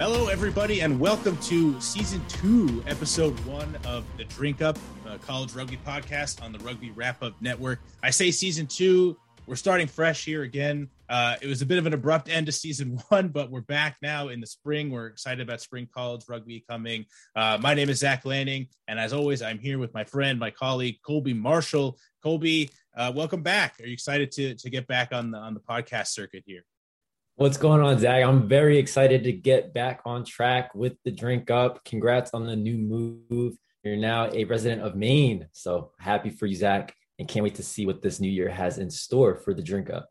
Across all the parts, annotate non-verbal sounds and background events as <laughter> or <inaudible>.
Hello, everybody, and welcome to season two, episode one of the Drink Up College Rugby Podcast on the Rugby Wrap Up Network. I say season two, we're starting fresh here again. Uh, it was a bit of an abrupt end to season <laughs> one, but we're back now in the spring. We're excited about spring college rugby coming. Uh, my name is Zach Lanning, and as always, I'm here with my friend, my colleague, Colby Marshall. Colby, uh, welcome back. Are you excited to to get back on the on the podcast circuit here? What's going on, Zach? I'm very excited to get back on track with the drink up. Congrats on the new move. You're now a resident of Maine. So happy for you, Zach, and can't wait to see what this new year has in store for the drink up.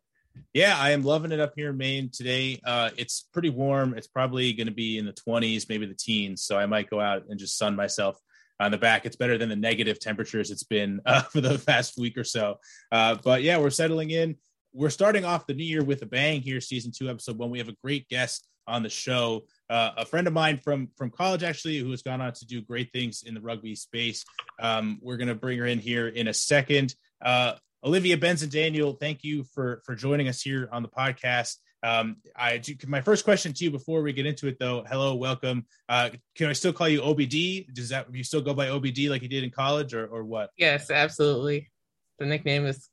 Yeah, I am loving it up here in Maine today. Uh, it's pretty warm. It's probably going to be in the 20s, maybe the teens. So I might go out and just sun myself on the back. It's better than the negative temperatures it's been uh, <laughs> for the past week or so. Uh, but yeah, we're settling in we're starting off the new year with a bang here, season two, episode one. We have a great guest on the show, uh, a friend of mine from from college, actually, who has gone on to do great things in the rugby space. Um, we're going to bring her in here in a second. Uh, Olivia Benzan Daniel, thank you for for joining us here on the podcast. Um, I my first question to you before we get into it, though. Hello, welcome. Uh, can I still call you OBD? Does that you still go by OBD like you did in college, or or what? Yes, absolutely. The nickname is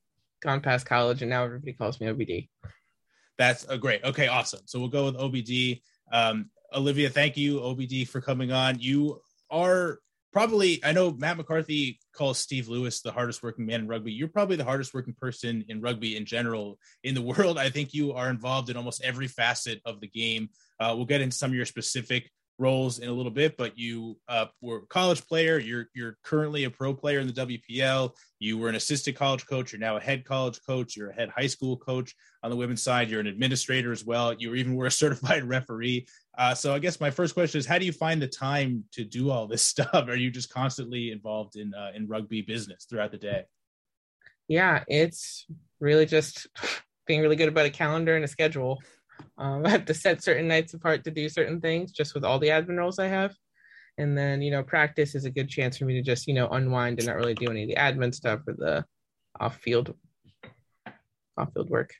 gone past college, and now everybody calls me OBD. That's a great. Okay, awesome. So we'll go with OBD. Um, Olivia, thank you, OBD, for coming on. You are probably, I know Matt McCarthy calls Steve Lewis the hardest working man in rugby. You're probably the hardest working person in rugby in general in the <laughs> world. I think you are involved in almost every facet of the game. Uh, we'll get into some of your specific roles in a little bit, but you uh, were a college player. You're you're currently a pro player in the WPL. You were an assistant college coach. You're now a head college coach. You're a head high school coach on the women's side. You're an administrator as well. You even were a <laughs> certified referee. Uh, so I guess my first question is, how do you find the time to do all this <laughs> stuff? Are you just constantly involved in uh, in rugby business throughout the day? Yeah, it's really just being really good about a calendar and a schedule. Um, <laughs> I have to set certain nights apart to do certain things just with all the admin roles I have. And then, you know, practice is a good chance for me to just, you know, unwind and not really do any of the admin stuff or the off field off field work.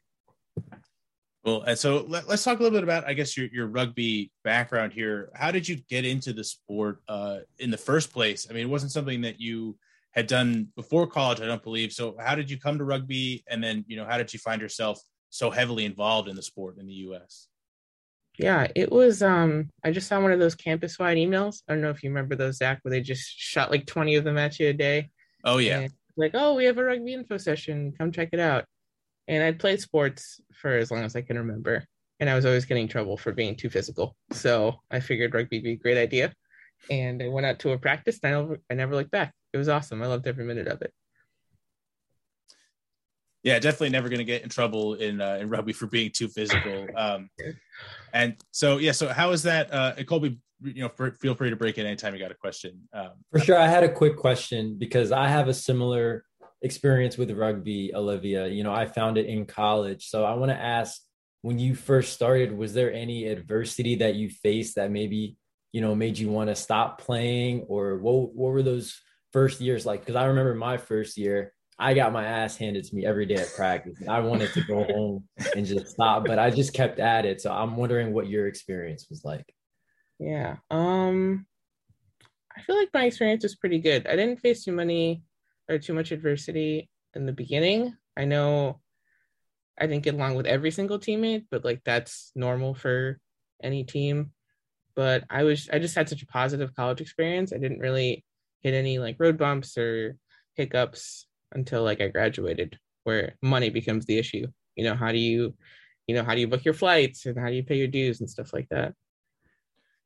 Well, and so let, us talk a little bit about, I guess, your, your rugby background here. How did you get into the sport uh, in the first place? I mean, it wasn't something that you had done before college, I don't believe. So, how did you come to rugby? And then, you know, how did you find yourself so heavily involved in the sport in the US? Yeah, it was. Um, I just saw one of those campus wide emails. I don't know if you remember those, Zach, where they just shot like 20 of them at you a day. Oh, yeah. like, oh, we have a rugby info session. Come check it out. And I'd played sports for as long as I can remember. And I was always getting trouble for being too physical. So I figured rugby would be a great idea. And I went out to a practice and I never, I never looked back. It was awesome. I loved every minute of it yeah, definitely never going to get in trouble in uh, in rugby for being too physical. <laughs> Um, and so yeah, so how is that? Uh, Colby, you know, for, feel free to break in anytime you got a question. Um, for sure, I had a quick question because I have a similar experience with rugby, Olivia. You know, I found it in college, so I want to ask: when you first started, was there any adversity that you faced that maybe you know made you want to stop playing, or what? What were those first years like? Because I remember my first year I got my ass handed to me every day at practice. I wanted to go home and just stop, but I just kept at it. So I'm wondering what your experience was like. Yeah. Um I feel like my experience was pretty good. I didn't face too many or too much adversity in the beginning. I know I didn't get along with every single teammate, but like that's normal for any team. But I was I just had such a positive college experience. I didn't really hit any like road bumps or hiccups until like I graduated, where money becomes the issue. You know, how do you, you know, how do you book your flights and how do you pay your dues and stuff like that.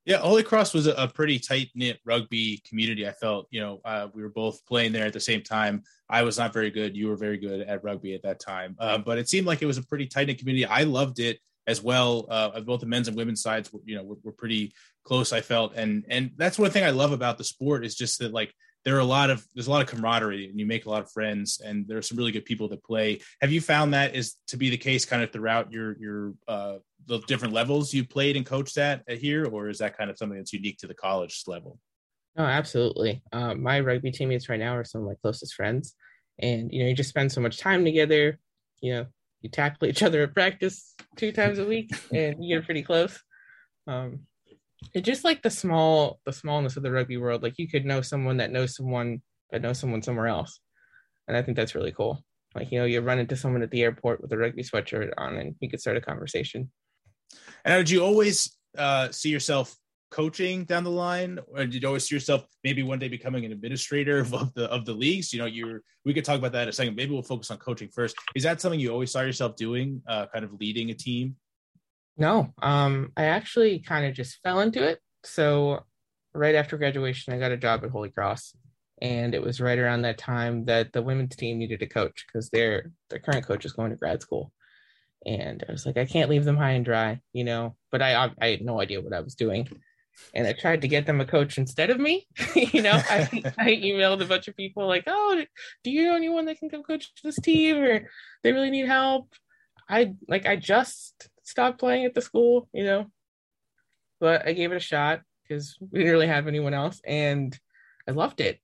Yeah, Holy Cross was a, pretty tight knit rugby community. I felt, you know, uh, we were both playing there at the same time. I was not very good. You were very good at rugby at that time, uh, but it seemed like it was a pretty tight knit community. I loved it as well. Uh, both the men's and women's sides, you know, were, were pretty close. I felt, and and that's one thing I love about the sport is just that like there are a lot of there's a lot of camaraderie and you make a lot of friends and there are some really good people that play. Have you found that is to be the case kind of throughout your your uh the different levels you played and coached at, here or is that kind of something that's unique to the college level? Oh absolutely. Uh, my rugby teammates right now are some of my closest friends and you know you just spend so much time together you know you tackle each other at practice two times a week and you get pretty close. Um It's just like the small the smallness of the rugby world. Like you could know someone that knows someone that knows someone somewhere else. And I think that's really cool. Like, you know, you run into someone at the airport with a rugby sweatshirt on and you could start a conversation. And did you always uh, see yourself coaching down the line, or did you always see yourself maybe one day becoming an administrator of the of the leagues? You know, you're we could talk about that in a second. Maybe we'll focus on coaching first. Is that something you always saw yourself doing, uh, kind of leading a team? No, um, I actually kind of just fell into it. So right after graduation, I got a job at Holy Cross, and it was right around that time that the women's team needed a coach because their their current coach is going to grad school. And i was like i can't leave them high and dry you know? But i i, had no idea what i was doing. And i tried to get them a coach instead of me <laughs> you know? I, I emailed a bunch of people like oh do you know anyone that can come coach this team or they really need help? I like i just stopped playing at the school you know but i gave it a shot because we didn't really have anyone else and i loved it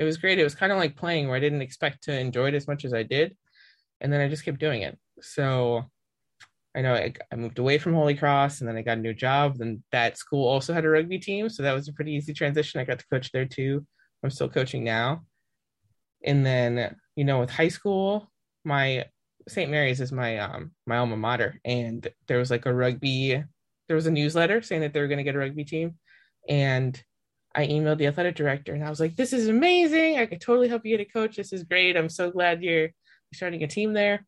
it was great. It was kind of like playing where I didn't expect to enjoy it as much as I did. And then I just kept doing it. So I know I, I moved away from Holy Cross and then I got a new job. Then that school also had a rugby team. So that was a pretty easy transition. I got to coach there too. I'm still coaching now. And then, you know, with high school, my St. Mary's is my um my alma mater. And there was like a rugby, there was a newsletter saying that they were going to get a rugby team. And I emailed the athletic director and I was like, this is amazing. I could totally help you get a coach. This is great. I'm so glad you're starting a team there.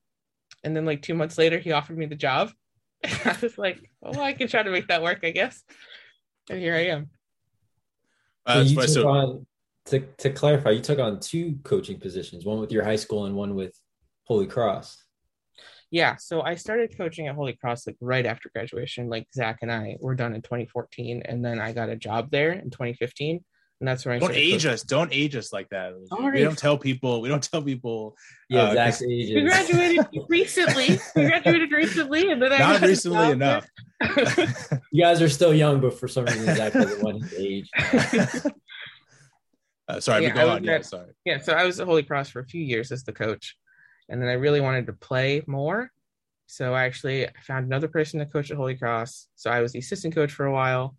And then like two months later, he offered me the job. <laughs> I was like, well, I can try to make that work, I guess. And here I am. Uh, so, so on, to, to clarify, you took on two coaching positions, one with your high school and one with Holy Cross yeah so i started coaching at holy cross like right after graduation like zach and i were done in 2014 and then i got a job there in 2015 and that's where I don't age coaching. us. Don't age us like that. Sorry. We don't tell people. We don't tell people. Yeah, uh, Zach's ages. We graduated <laughs> recently. We graduated recently, and then I not recently enough. you guys are still young, but for some reason Zach doesn't want his age. <laughs> Uh, sorry, yeah, go on. At, yeah, sorry. Yeah, so I was at Holy Cross for a few years as the coach, and then I really wanted to play more. So I actually found another person to coach at Holy Cross. So I was the assistant coach for a while.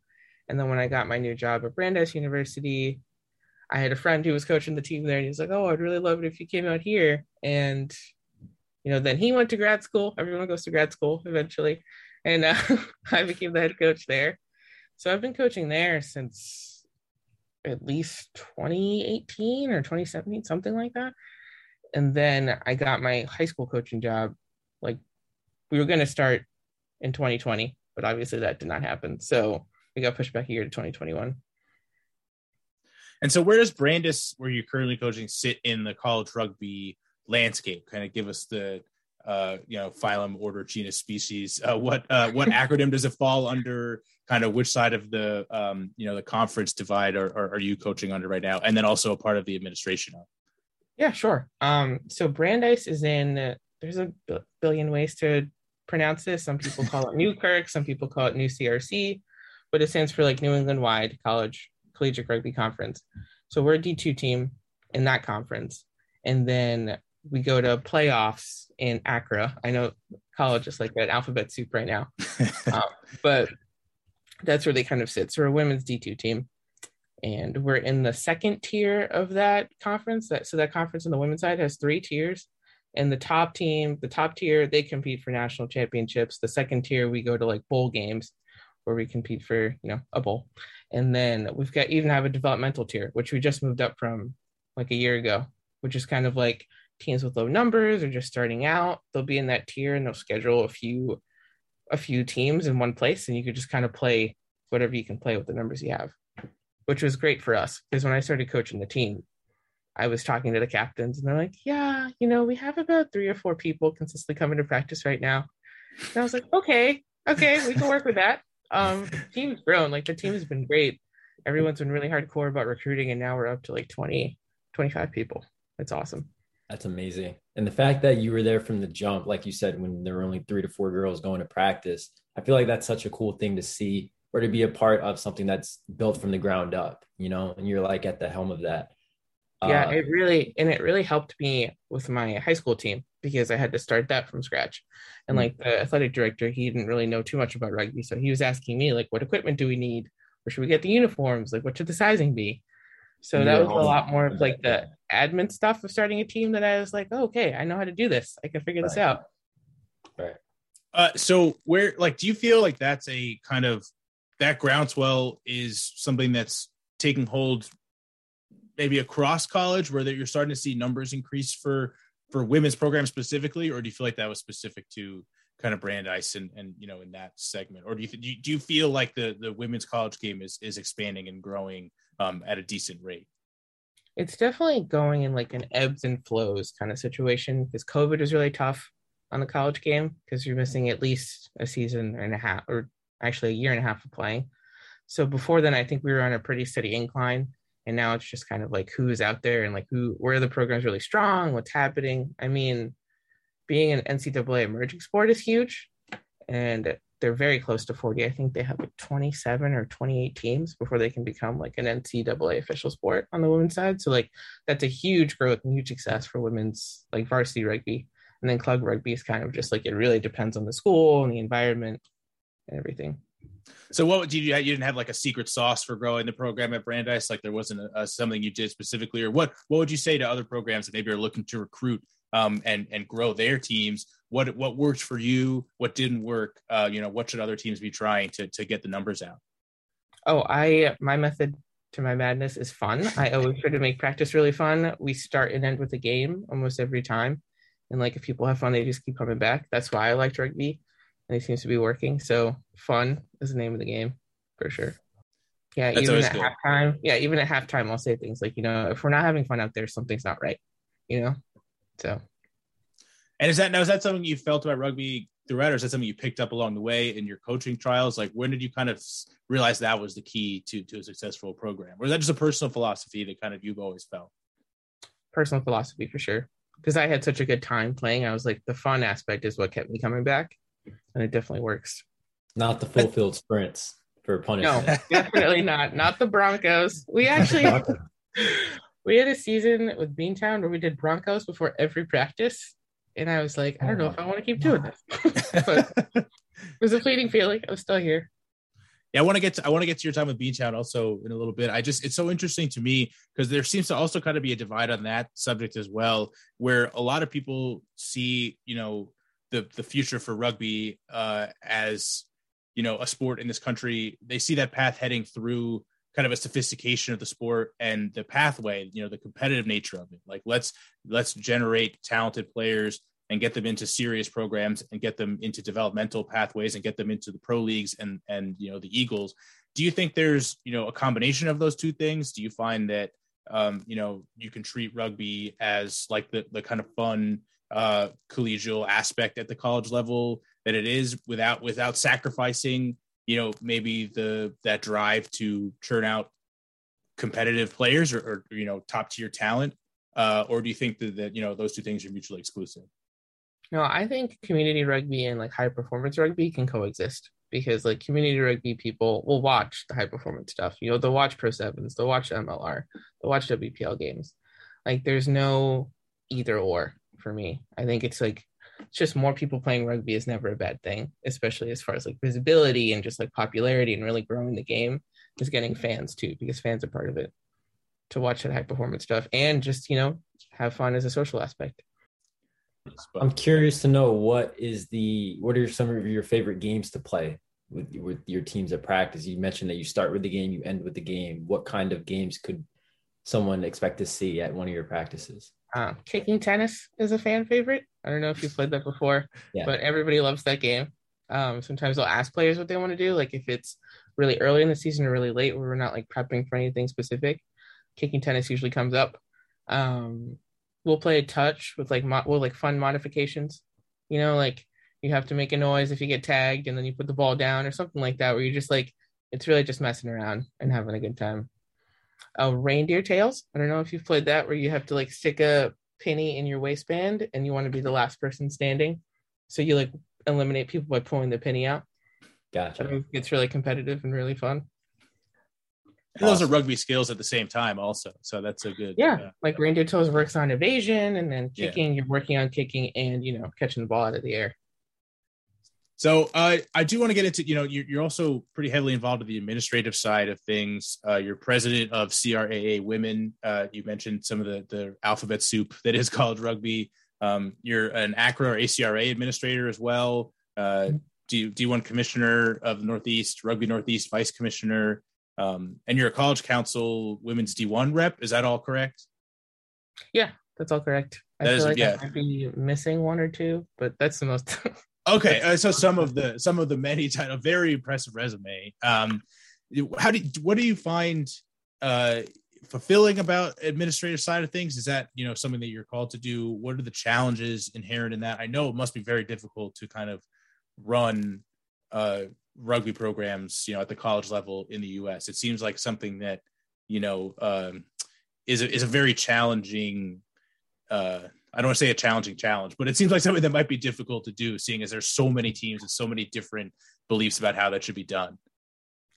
And then when I got my new job at Brandeis University, I had a friend who was coaching the team there, and he was like, "Oh, I'd really love it if you came out here." And you know, then he went to grad school. Everyone goes to grad school eventually, and uh, <laughs> I became the head coach there. So I've been coaching there since at least 2018 or 2017, something like that and then I got my high school coaching job. Like we were going to start in 2020, but obviously that did not happen. So we got pushed back a year to 2021. And so, where does Brandeis, where you're currently coaching, sit in the college rugby landscape? Kind of give us the, uh, you know, phylum, order, genus, species. Uh, what uh, what <laughs> acronym does it fall under? Kind of which side of the, um, you know, the conference divide are, are, are you coaching under right now? And then also a part of the administration of. Yeah, sure. Um, so Brandeis is in. Uh, there's a b- billion ways to pronounce this. Some people call it <laughs> Newkirk. Some people call it New CRC, but it stands for like New England Wide College Collegiate Rugby Conference. So we're a D2 team in that conference, and then we go to playoffs in ACRA. I know college is like an alphabet soup right now, <laughs> um, but that's where they kind of sit. So we're a women's D2 team and we're in the second tier of that conference that so that conference on the women's side has three tiers. And the top team the top tier they compete for national championships. The second tier we go to like bowl games where we compete for you know a bowl. And then we've got even have a developmental tier which we just moved up from like a year ago which is kind of like teams with low numbers or just starting out. They'll be in that tier and they'll schedule a few a few teams in one place and you could just kind of play whatever you can play with the numbers you have which was great for us because when I started coaching the team, I was talking to the captains and they're like, yeah, you know, we have about three or four people consistently coming to practice right now. And I was like, okay, okay, we can work with that. Um, team's grown. Like the team has been great. Everyone's been really hardcore about recruiting and now we're up to like 20, 25 people. It's awesome. That's amazing. And the fact that you were there from the jump, like you said, when there were only three to four girls going to practice, I feel like that's such a cool thing to see or to be a part of something that's built from the ground up, you know, and you're like at the helm of that. Yeah, uh, it really and it really helped me with my high school team because I had to start that from scratch. And mm-hmm. like the athletic director, he didn't really know too much about rugby, so he was asking me like, "What equipment do we need? Where should we get the uniforms? Like, what should the sizing be? So that was a lot more of like the admin stuff of starting a team that I was like, oh, okay, I know how to do this. I can figure this Right. out. Right. Uh, so where like do you feel like that's a kind of that groundswell is something that's taking hold maybe across college where that you're starting to see numbers increase for for women's programs specifically or do you feel like that was specific to kind of Brandeis and and you know in that segment? Or do you you, do you feel like the the women's college game is is expanding and growing um, at a decent rate? It's definitely going in like an ebbs and flows kind of situation because COVID was really tough on the college game because you're missing at least a season and a half, or actually a year and a half of playing. So before then, I think we were on a pretty steady incline, and now it's just kind of like who's out there and like who where the programs really strong, what's happening. I mean, being an NCAA emerging sport is huge, and they're very close to 40. I think they have like 27 or 28 teams before they can become like an NCAA official sport on the women's side. So like that's a huge growth and huge success for women's like varsity rugby. And then club rugby is kind of just like it really depends on the school and the environment and everything. so what did you you didn't have like a secret sauce for growing the program at Brandeis like there wasn't a, a, something you did specifically or what what would you say to other programs that maybe are looking to recruit um, and and grow their teams what what worked for you what didn't work uh, you know what should other teams be trying to to get the numbers out Oh, I my method to my madness is fun. I always try to make practice really fun. We start and end with a game almost every time. And like if people have fun, they just keep coming back. That's why I liked rugby. And it seems to be working. So fun is the name of the game for sure. Yeah, That's even at halftime. Yeah, even at halftime, I'll say things like, you know, if we're not having fun out there, something's not right. You know? So and is that now is that something you felt about rugby throughout or is that something you picked up along the way in your coaching trials like when did you kind of realize that was the key to to a successful program or is that just a personal philosophy that kind of you've always felt personal philosophy for sure. Because I had such a good time playing. I was like, the fun aspect is what kept me coming back. And it definitely works. Not the full field sprints for No, punishment. <laughs> definitely not. Not the Broncos. We actually <laughs> we had a season with Beantown where we did Broncos before every practice. And I was like, I don't know if I want to keep doing this. <laughs> but it was a fleeting feeling. I was still here. Yeah, I want to get to I want to get to your time with Beantown also in a little bit. I just it's so interesting to me because there seems to also kind of be a divide on that subject as well, where a lot of people see you know the the future for rugby uh, as you know a sport in this country. They see that path heading through kind of a sophistication of the sport and the pathway, you know, the competitive nature of it. Like let's let's generate talented players and get them into serious programs and get them into developmental pathways and get them into the pro leagues and and you know the Eagles. Do you think there's you know a combination of those two things? Do you find that um, you know you can treat rugby as like the the kind of fun uh, collegial aspect at the college level that it is without without sacrificing you know maybe the that drive to churn out competitive players or, or you know top tier talent uh, or do you think that, that you know those two things are mutually exclusive No, I think community rugby and like high performance rugby can coexist because like community rugby people will watch the high performance stuff. You know, they'll watch Pro Sevens, they'll watch MLR, they'll watch WPL games. Like there's no either or for me. I think it's like it's just more people playing rugby is never a bad thing, especially as far as like visibility and just like popularity and really growing the game is getting fans too, because fans are part of it to watch that high performance stuff and just, you know, have fun as a social aspect. I'm curious to know what is the what are some of your favorite games to play with with your teams at practice? You mentioned that you start with the game, you end with the game. What kind of games could someone expect to see at one of your practices? Uh, kicking tennis is a fan favorite. I don't know if you've played that before, Yeah. but everybody loves that game. Um, sometimes they'll ask players what they want to do, like if it's really early in the season or really late, where we're not like prepping for anything specific. Kicking tennis usually comes up. Um, we'll play a touch with like mo- well, like fun modifications. You know, like you have to make a noise if you get tagged, and then you put the ball down or something like that, where you're just like it's really just messing around and having a good time uh, reindeer tails. I don't know if you've played that where you have to like stick a penny in your waistband and you want to be the last person standing. So you like eliminate people by pulling the penny out. I Gotcha. think it's really competitive and really fun. And those are rugby skills at the same time also so that's a good Yeah. uh, Like reindeer tails works on evasion and then Yeah. kicking, you're working on kicking and you know, catching the ball out of the air. So uh, I do want to get into, you know, you're, you're, also pretty heavily involved in the administrative side of things. Uh, you're president of CRAA Women. Uh, you mentioned some of the, the alphabet soup that is <laughs> college rugby. Um, you're an ACRA or ACRA administrator as well. Uh, D, D1 commissioner of the Northeast, Rugby Northeast vice commissioner. Um, and you're a college council women's D1 rep. Is that all correct? Yeah, that's all correct. I feel is, like yeah. I might be missing one or two, but that's the most <laughs> Okay, uh, so some of the some of the many <laughs> title, very impressive resume. Um, how do what do you find uh, fulfilling about administrative side of things? Is that you know something that you're called to do? What are the challenges inherent in that? I know it must be very difficult to kind of run uh, rugby programs, you know, at the college level in the U.S. It seems like something that you know um, is a, is a very challenging. Uh, I don't want to say a challenging challenge, but it seems like something that might be difficult to do, seeing as there's so many teams and so many different beliefs about how that should be done.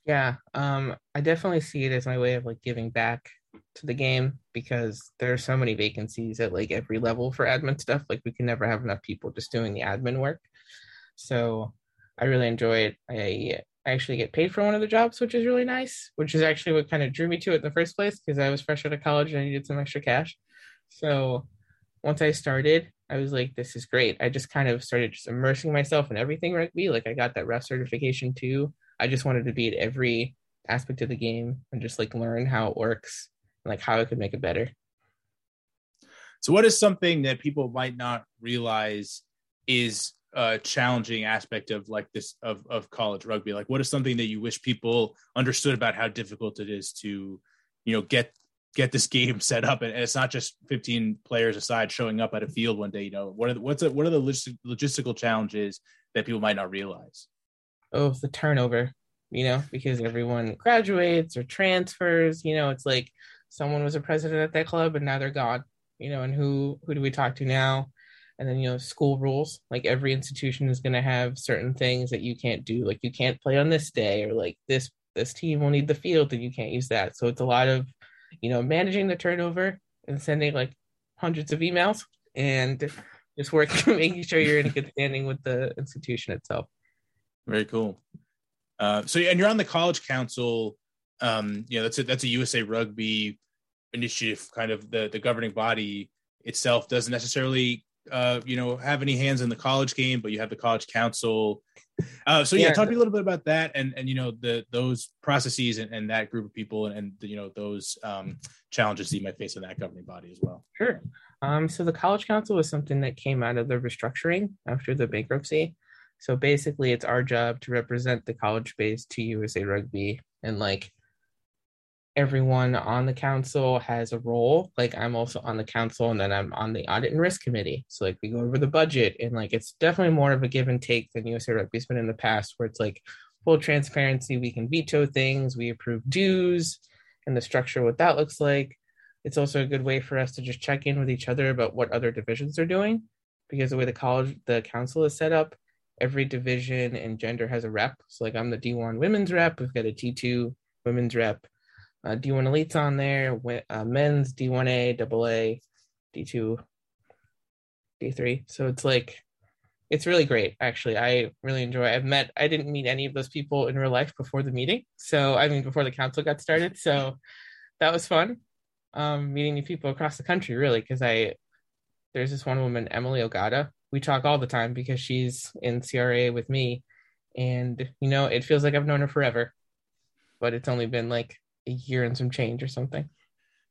Yeah, um, I definitely see it as my way of like giving back to the game because there are so many vacancies at like every level for admin stuff. Like we can never have enough people just doing the admin work. So I really enjoy it. I I actually get paid for one of the jobs, which is really nice, which is actually what kind of drew me to it in the first place because I was fresh out of college and I needed some extra cash. So once I started, I was like, this is great. I just kind of started just immersing myself in everything rugby. Like I got that ref certification too. I just wanted to be at every aspect of the game and just like learn how it works and like how I could make it better. So what is something that people might not realize is a challenging aspect of like this of, of college rugby? Like what is something that you wish people understood about how difficult it is to, you know, get get this game set up and, it's not just 15 players aside showing up at a field one day you know what are the, what's what are the logistical challenges that people might not realize? Oh the turnover you know because everyone graduates or transfers you know it's like someone was a president at that club and now they're gone you know and who who do we talk to now? And then you know school rules like every institution is going to have certain things that you can't do like you can't play on this day or like this this team will need the field and you can't use that. So it's a lot of you know, managing the turnover and sending like hundreds of emails and just working, <laughs> making sure you're in good standing with the institution itself. Very cool. Uh, so, and you're on the college council. Um, you know, that's a, that's a USA Rugby initiative, kind of the the governing body itself doesn't necessarily, uh, you know, have any hands in the college game, but you have the college council uh, so yeah, yeah, talk to me a little bit about that and and you know the those processes and, and that group of people and, and the, you know those um, challenges that you might face in that governing body as well. Sure. Um, so the college council was something that came out of the restructuring after the bankruptcy. So basically, it's our job to represent the college base to USA Rugby and like everyone on the council has a role. Like I'm also on the council and then I'm on the audit and risk committee. So like we go over the budget and like it's definitely more of a give and take than USA Rugby's been in the past where it's like full transparency. We can veto things, we approve dues and the structure, what that looks like. It's also a good way for us to just check in with each other about what other divisions are doing because the way the college, the council is set up, every division and gender has a rep. So like I'm the D1 women's rep, we've got a D2 women's rep uh, D1 Elites on there, uh, men's D1A, AA, D2, D3. So it's like, it's really great. Actually, I really enjoy. It. I've met. I didn't meet any of those people in real life before the meeting. So I mean, before the council got started. So that was fun. Um, meeting new people across the country, really, because I there's this one woman, Emily Ogata. We talk all the time because she's in CRA with me, and you know, it feels like I've known her forever, but it's only been like a year and some change or something.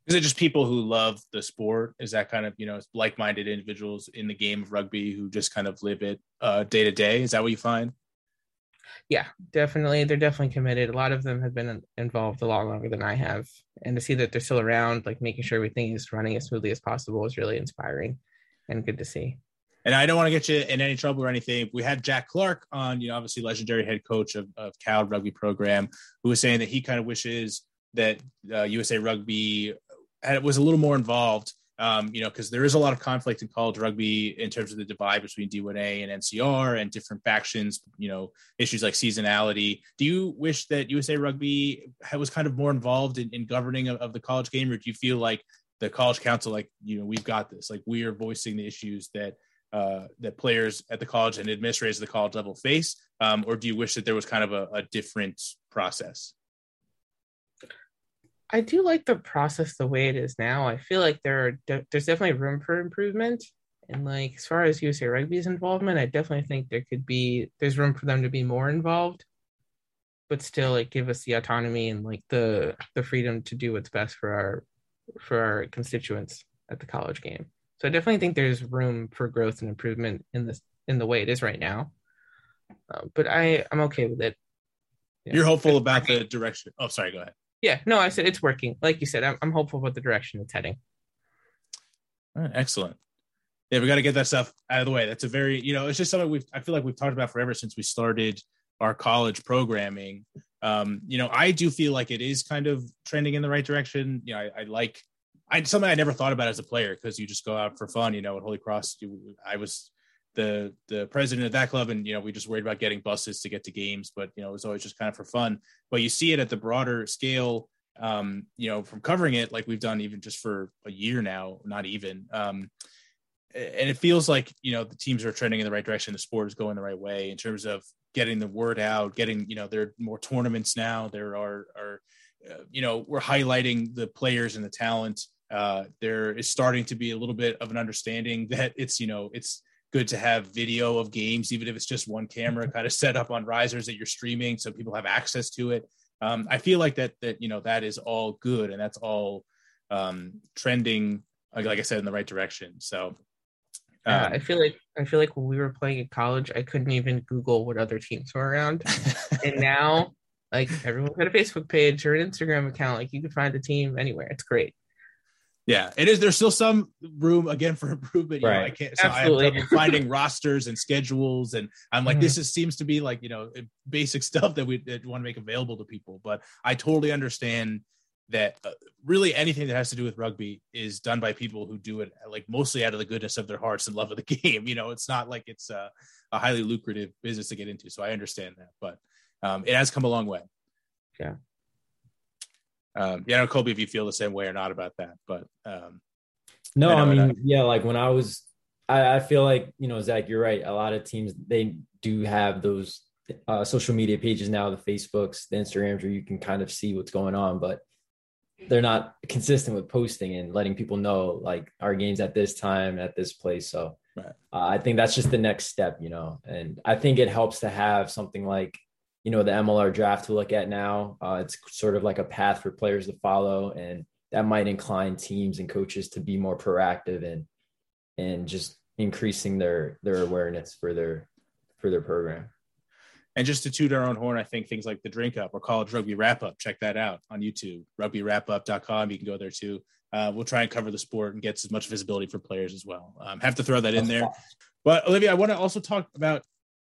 Is it just people who love the sport? Is that kind of you know like-minded individuals in the game of rugby who just kind of live it uh, day to day? Is that what you find? Yeah, definitely. They're definitely committed. A lot of them have been involved a lot longer than I have, and to see that they're still around, like making sure everything is running as smoothly as possible, is really inspiring and good to see. And I don't want to get you in any trouble or anything. We had Jack Clark on, you know, obviously legendary head coach of, of Cal rugby program, who was saying that he kind of wishes that uh, USA Rugby had, was a little more involved. Um, you know, because there is a lot of conflict in college rugby in terms of the divide between D1A and NCR and different factions. You know, issues like seasonality. Do you wish that USA Rugby was kind of more involved in, in governing of, of the college game, or do you feel like the college council, like you know, we've got this, like we are voicing the issues that uh, that players at the college and administrators at the college level face, um, or do you wish that there was kind of a, a different process? I do like the process the way it is now. I feel like there are de- there's definitely room for improvement. And like as far as USA Rugby's involvement, I definitely think there could be there's room for them to be more involved, but still like give us the autonomy and like the the freedom to do what's best for our for our constituents at the college game. So I definitely think there's room for growth and improvement in this in the way it is right now. Uh, but I I'm okay with it. You're hopeful about the direction. Oh, sorry. Go ahead. Yeah, no, I said it's working. Like you said, I'm, I'm hopeful about the direction it's heading. excellent. Yeah, we got to get that stuff out of the way. That's a very, you know, it's just something we've, I feel like we've talked about forever since we started our college programming. Um, you know, I do feel like it is kind of trending in the right direction. You know, I, I like, I something I never thought about as a player because you just go out for fun. You know, at Holy Cross, you, I was the the president of that club, and you know, we just worried about getting buses to get to games, but you know, it was always just kind of for fun. But you see it at the broader scale, um, you know, from covering it like we've done even just for a year now, not even. Um, and it feels like you know the teams are trending in the right direction. The sport is going the right way in terms of getting the word out, getting you know there are more tournaments now. There are are uh, you know we're highlighting the players and the talent. Uh, there is starting to be a little bit of an understanding <laughs> that it's you know it's good to have video of games, even if it's just one camera kind of set up on risers that you're streaming, so people have access to it. Um, I feel like that that you know that is all good and that's all um, trending, like, like I said, in the right direction. So uh, I feel like I feel like when we were playing in college, I couldn't even Google what other teams were around, <laughs> and now like everyone's got a Facebook page or an Instagram account. Like you can find a team anywhere. It's great. Yeah, it is. There's still some room again for improvement. You right. know, I can't. So Absolutely. I have finding rosters and schedules, and I'm like, mm-hmm. this is, seems to be like you know basic <laughs> stuff that we that want to make available to people. But I totally understand that uh, really anything that has to do with rugby is done by people who do it like mostly out of the goodness of their hearts and love of the <laughs> game. You know, it's not like it's a, a highly lucrative business to get into. So I understand that, but um, it has come a long way. Yeah. Um, yeah, I know Colby if you feel the same way or not about that, but um, no, I, I mean, I, yeah, like when I was, I, I feel like you know, Zach, you're right. A lot of teams they do have those uh, social media pages now, the Facebooks, the Instagrams, where you can kind of see what's going on, but they're not consistent with posting and letting people know like our games at this time at this place. So right. uh, I think that's just the next step, you know. And I think it helps to have something like you know the MLR draft to look at now. Uh, it's sort of like a path for players to follow, and that might incline teams and coaches to be more proactive and and just increasing their their awareness for their for their program. And just to toot our own horn, I think things like the Drink Up or College Rugby Wrap Up, check that out on YouTube, rugbywrapup.com. You can go there too. Uh, we'll try and cover the sport and get as much visibility for players as well. Um, have to throw that in there. But Olivia, I want to also talk about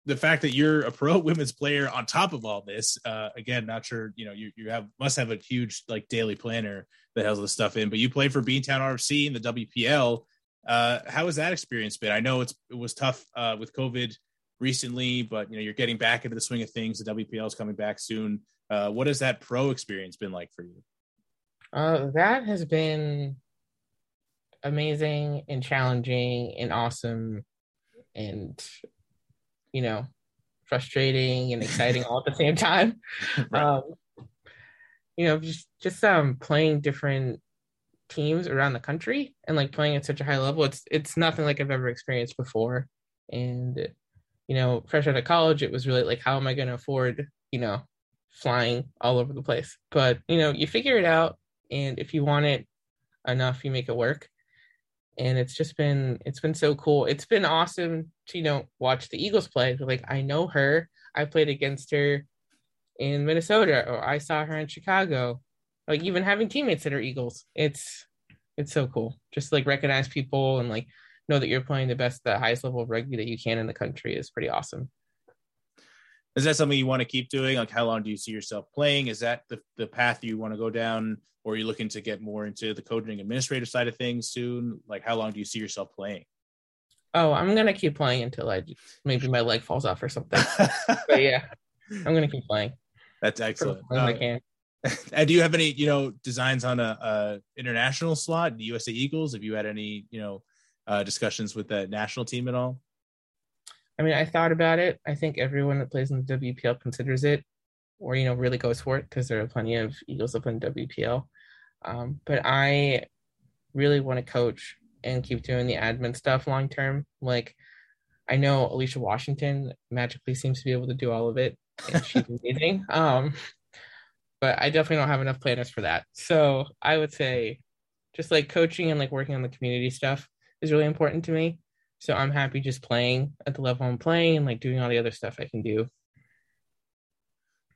the fact that you're a pro <laughs> women's player on top of all this. Uh, again, not sure, you know, you, you have must have a huge like daily planner that has this stuff in, but you play for Beantown RFC in the WPL. Uh, how has that experience been? I know it's it was tough uh, with COVID recently, but you know you're getting back into the swing of things. The WPL is coming back soon. Uh, what has that pro experience been like for you? Uh, that has been amazing and challenging and awesome, and you know, frustrating and exciting all at the same time. <laughs> right. um, you know, just just um playing different teams around the country and like playing at such a high level. It's it's nothing like I've ever experienced before, and you know, fresh out of college, it was really like, how am I going to afford, you know, flying all over the place? But, you know, you figure it out. And if you want it enough, you make it work. And it's just been, it's been so cool. It's been awesome to, you know, watch the Eagles play. Like, I know her. I played against her in Minnesota or I saw her in Chicago. Like, even having teammates that are Eagles, it's, it's so cool. Just like recognize people and like know that you're playing the best, the highest level of rugby that you can in the country is pretty awesome. Is that something you want to keep doing? Like, how long do you see yourself playing? Is that the, the path you want to go down, or are you looking to get more into the coaching administrative side of things soon? Like, how long do you see yourself playing? Oh, I'm gonna keep playing until I maybe my leg falls off or something. <laughs> but yeah, I'm gonna keep playing. That's excellent. As I uh, can. <laughs> And do you have any, you know, designs on a, a international slot, the USA Eagles? Have you had any, you know, uh, discussions with the national team at all? I mean, I thought about it. I think everyone that plays in the WPL considers it, or you know, really goes for it because there are plenty of Eagles up in WPL. Um, but I really want to coach and keep doing the admin stuff long term. Like, I know Alycia Washington magically seems to be able to do all of it, and she's <laughs> amazing. Um, but I definitely don't have enough planners for that. So I would say, just like coaching and like working on the community stuff is really important to me. So I'm happy just playing at the level I'm playing and like doing all the other stuff I can do.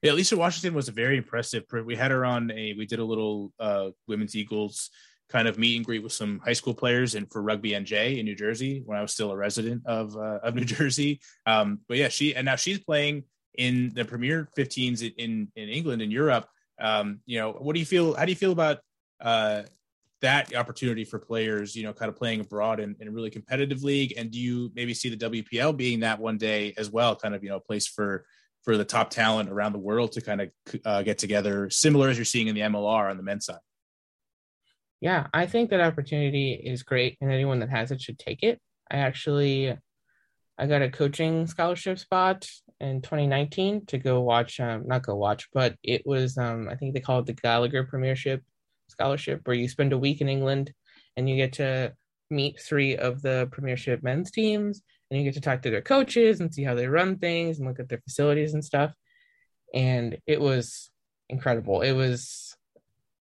Yeah, Lisa Washington was a very impressive. We had her on a. We did a little uh, women's Eagles kind of meet and greet with some high school players and for Rugby NJ in New Jersey when I was still a resident of uh, of New <laughs> Jersey. Um, but yeah, she and now she's playing in the Premier 15s in in England and Europe. Um, you know, what do you feel? How do you feel about uh, that opportunity for players? You know, kind of playing abroad in, in a really competitive league, and do you maybe see the WPL being that one day as well? Kind of you know, a place for for the top talent around the world to kind of uh, get together, similar as you're seeing in the MLR on the men's side. Yeah, I think that opportunity is great, and anyone that has it should take it. I actually, I got a coaching scholarship spot in 2019 to go watch, um, not go watch, but it was, um, I think they call it the Gallagher Premiership Scholarship, where you spend a week in England and you get to meet three of the Premiership men's teams and you get to talk to their coaches and see how they run things and look at their facilities and stuff. And it was incredible. It was,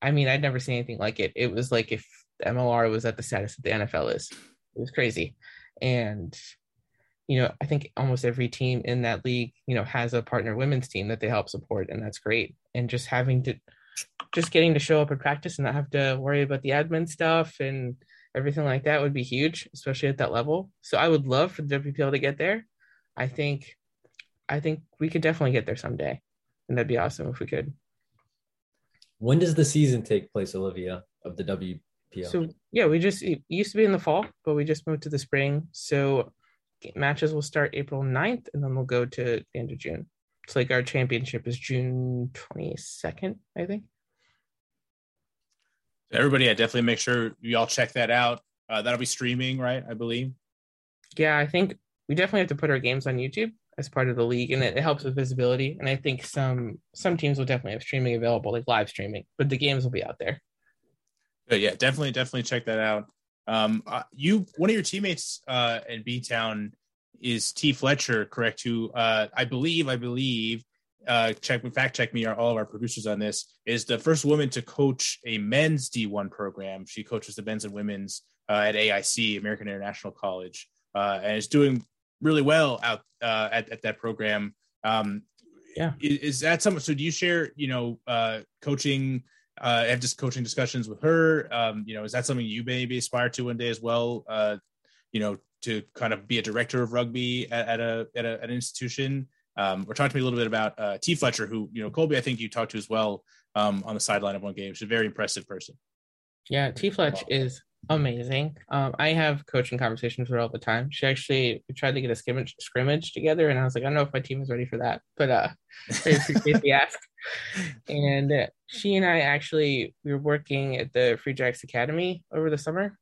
I mean, I'd never seen anything like it. It was like if MLR was at the status that the NFL is. It was crazy. And, you know, I think almost every team in that league, you know, has a partner women's team that they help support. And that's great. And just having to, just getting to show up and practice and not have to worry about the admin stuff and everything like that would be huge, especially at that level. So I would love for the WPL to get there. I think, I think we could definitely get there someday, and that'd be awesome if we could. When does the season take place, Olivia, of the WPL? So yeah, we just it used to be in the fall, but we just moved to the spring. So matches will start April 9th and then we'll go to the end of June. It's like our championship is June 22nd, I think everybody, I definitely make sure you all check that out. Uh, that'll be streaming, right? I believe. Yeah, I think we definitely have to put our games on YouTube as part of the league, and it, it helps with visibility. And I think some some teams will definitely have streaming available, like live streaming, but the games will be out there. But yeah, definitely, definitely check that out. Um, uh, you, one of your teammates uh, in B Town is T Fletcher, correct? Who uh, I believe, I believe uh, check fact check me, are all of our producers on this, is the first woman to coach a men's D1 program. She coaches the men's and women's uh, at AIC, American International College, uh, and is doing really well out uh, at, at that program. Um, yeah, is, is, that something? So, do you share, you know, uh, coaching? Uh, have just coaching discussions with her. Um, you know, is that something you maybe aspire to one day as well? Uh, you know, to kind of be a director of rugby at, at a at, a, at an institution um, or talk to me a little bit about uh, T. Fletcher, who you know Colby, I think you talked to as well um, on the sideline of one game. She's a very impressive person. Yeah, T. Fletch is amazing. Um, I have coaching conversations with her all the time. She actually tried to get a scrimmage scrimmage together, and I was like, I don't know if my team is ready for that, but uh, I appreciate the ask. <laughs> And uh, she and I actually we were working at the Free Jacks Academy over the summer,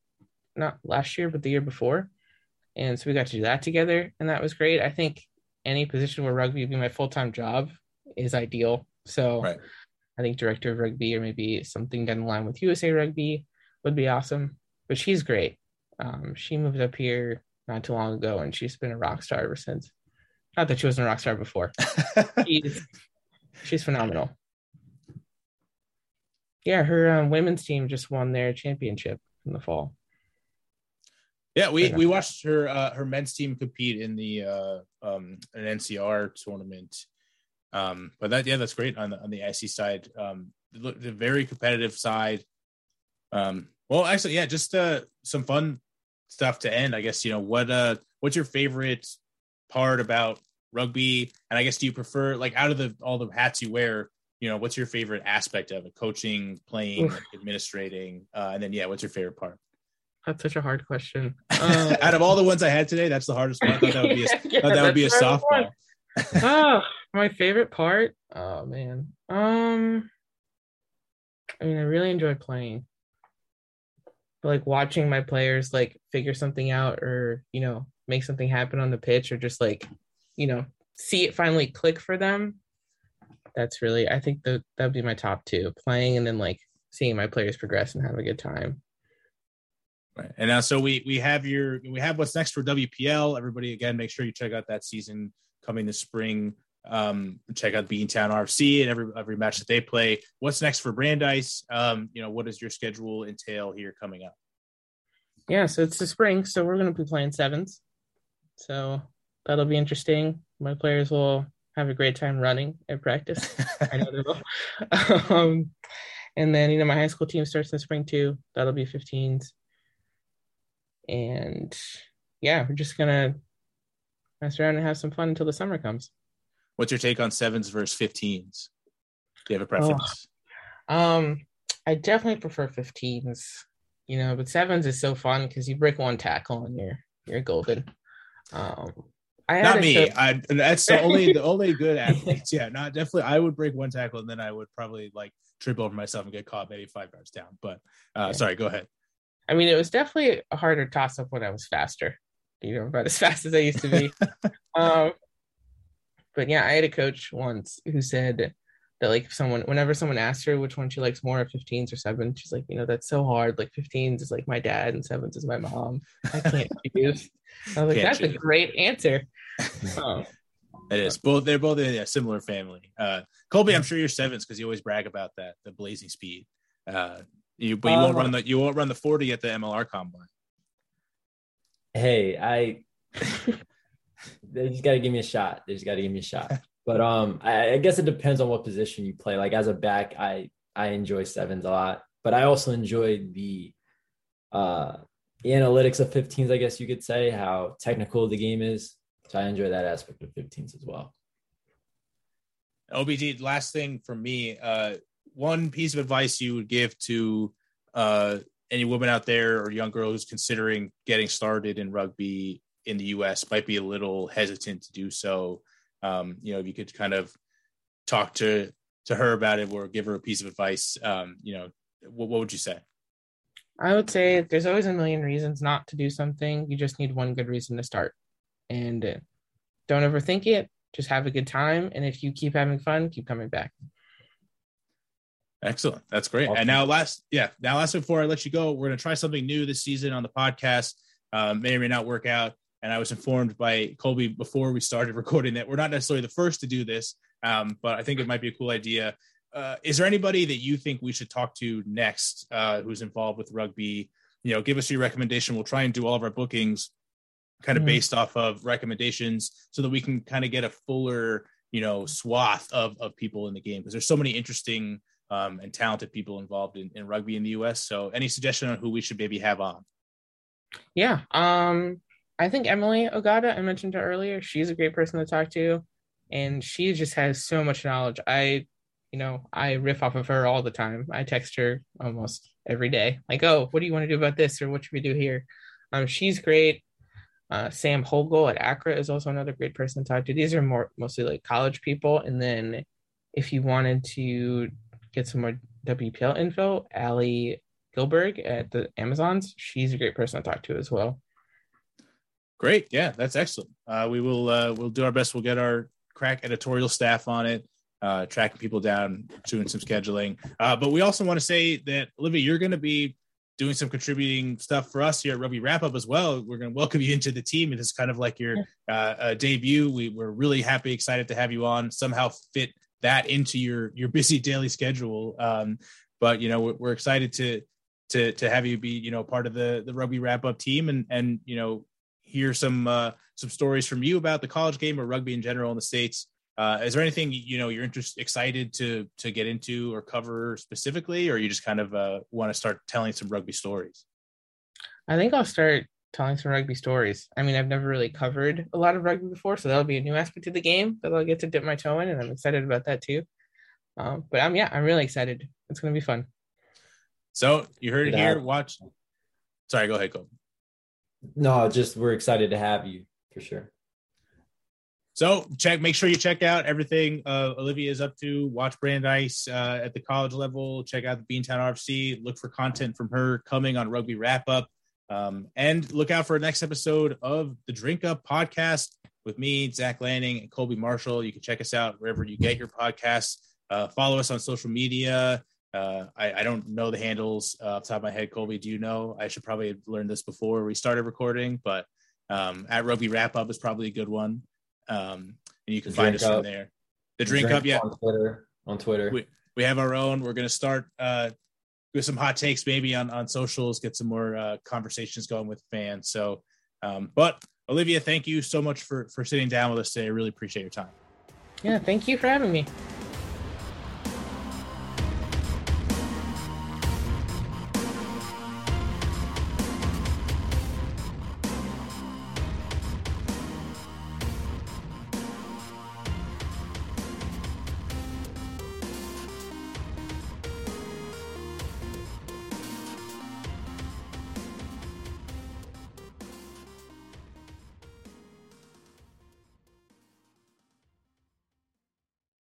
not last year, but the year before, and so we got to do that together, and that was great. I think any position where rugby would be my full time job is ideal. So right. I think director of rugby or maybe something down the line with USA Rugby would be awesome. But she's great. Um, she moved up here not too long ago and she's been a rock star ever since. Not that she wasn't a rock star before. <laughs> she's, she's phenomenal. Yeah, her um, women's team just won their championship in the fall. Yeah, we we watched her uh, her men's team compete in the uh, um, an NCR tournament. Um, but that yeah, that's great on the on the IC side. Um, the, the very competitive side. Um, well, actually, yeah, just uh, some fun stuff to end. I guess you know what uh, what's your favorite part about rugby? And I guess do you prefer like out of the all the hats you wear? You know, what's your favorite aspect of it? Coaching, playing, administrating, uh, and then yeah, what's your favorite part? That's such a hard question. <laughs> Um, Out of all the ones I had today, that's the hardest one. I thought that would be a, <laughs> yeah, that would be a softball. oh, <laughs> my favorite part. Oh man. Um, I mean, I really enjoy playing. but like watching my players like figure something out or you know make something happen on the pitch or just like you know see it finally click for them that's really i think that that would be my top two playing and then like seeing my players progress and have a good time Right. And now, so we we have your we have what's next for WPL. Everybody, again, make sure you check out that season coming this spring. Um, check out Beantown RFC and every every match that they play. What's next for Brandeis? Um, you know, what does your schedule entail here coming up? Yeah, so it's the spring, so we're going to be playing sevens. So that'll be interesting. My players will have a great time running at practice. I know they will. <laughs> <laughs> um, and then you know my high school team starts in the spring too. That'll be 15s and yeah, we're just gonna mess around and have some fun until the summer comes. What's your take on sevens versus 15s? Do you have a preference? Oh, um, I definitely prefer 15s, you know, but sevens is so fun because you break one tackle and you're you're golden. Um, I not me. Show- I that's the only the only good <laughs> athletes. Yeah, not definitely. I would break one tackle and then I would probably like trip over myself and get caught maybe five yards down. But uh, yeah. sorry, go ahead. I mean, it was definitely a harder toss up when I was faster, you know, about as <laughs> fast as I used to be. <laughs> um, but yeah, I had a coach once who said that like someone, whenever someone asked her which one she likes more, 15s or sevens, she's like, you know, that's so hard. Like 15s is like my dad and sevens is my mom. I can't <laughs> choose. I was like, can't that's choose. a great answer. Um, it is both. They're both in a similar family. Uh, Colby, I'm sure you're sevens because you always brag about that, the blazing speed. Uh, you but you won't run uh, the you won't run the 40 at the MLR combine. Hey, I they just gotta give me a shot. They just gotta give me a shot. But um I, I guess it depends on what position you play. Like as a back, I I enjoy sevens a lot, but I also enjoy the uh the analytics of 15s, I guess you could say, how technical the game is. So I enjoy that aspect of 15s as well. OBG, last thing for me, uh, one piece of advice you would give to uh, any woman out there or young girl who's considering getting started in rugby in the U.S. might be a little hesitant to do so. Um, you know, if you could kind of talk to to her about it or give her a piece of advice, um, you know, what, what would you say? I would say there's always a million reasons not to do something. You just need one good reason to start, and uh, don't overthink it. Just have a good time, and if you keep having fun, keep coming back. Excellent. That's great. Awesome. And now last, yeah, now last before I let you go, we're going to try something new this season on the podcast. Um, may or may not work out. And I was informed by Colby before we started <laughs> recording that we're not necessarily the first to do this, um, but I think it might be a cool idea. Uh, is there anybody that you think we should talk to next uh, who's involved with rugby? You know, give us your recommendation. We'll try and do all of our bookings kind of mm. based off of recommendations so that we can kind of get a fuller, you know, swath of, of people in the game because there's so many interesting um, and talented people involved in, in rugby in the U.S. So, any suggestion on who we should maybe have on? Yeah, um, I think Emily Ogata. I mentioned her earlier. She's a great person to talk to, and she just has so much knowledge. I, you know, I riff off of her all the time. I text her almost every day, like, "Oh, what do you want to do about this, or what should we do here?" Um, she's great. Uh, Sam Hogel at ACRA is also another great person to talk to. These are more mostly like college people, and then if you wanted to get some more WPL info, Ali Gilberg at the Amazons. She's a great person to talk to as well. Great. Yeah, that's excellent. Uh, we will uh, we'll do our best. We'll get our crack editorial staff on it, uh, tracking people down, doing some scheduling. Uh, but we also want to say that Olivia, you're going to be doing some contributing stuff for us here at Rugby Wrap Up as well. We're going to welcome you into the team. It is kind of like your uh, debut. We, we're really happy, excited to have you on. Somehow fit that into your your busy daily schedule. Um, but you know, we're, we're, excited to to to have you be you know part of the the rugby wrap up team and and you know hear some uh, some stories from you about the college game or rugby in general in the states. Uh, is there anything you know you're interested excited to to get into or cover specifically, or you just kind of uh, want to start telling some rugby stories? I think I'll start telling some rugby stories. I mean, I've never really covered a lot of rugby before, so that'll be a new aspect of the game that I'll get to dip my toe in, and I'm excited about that too. Um, but I'm yeah, I'm really excited. It's gonna be fun. So you heard it here. Watch. Sorry, go ahead, Cole. No, just we're excited to have you for sure. so check, make sure you check out everything uh, Olivia is up to. Watch Brandeis uh, at the college level. Check out the Beantown RFC. Look for content from her coming on Rugby Wrap Up, um, and look out for a next episode of the Drink Up podcast with me, Zach Lanning, and Colby Marshall. You can check us out wherever you get your podcasts. Uh, follow us on social media. Uh, I, I, don't know the handles uh, off the top of my head. Colby, do you know? I should probably have learned this before we started recording, but um, at Rugby Wrap Up is probably a good one. Um, and you can the find us up. in there. The, the drink, drink, up, yeah. On Twitter. On Twitter. We, we have our own. We're going to start uh, with some hot takes maybe on, on socials, get some more uh, conversations going with fans. So, um, but Olivia, thank you so much for, for sitting down with us today. I really appreciate your time. Yeah, thank you for having me.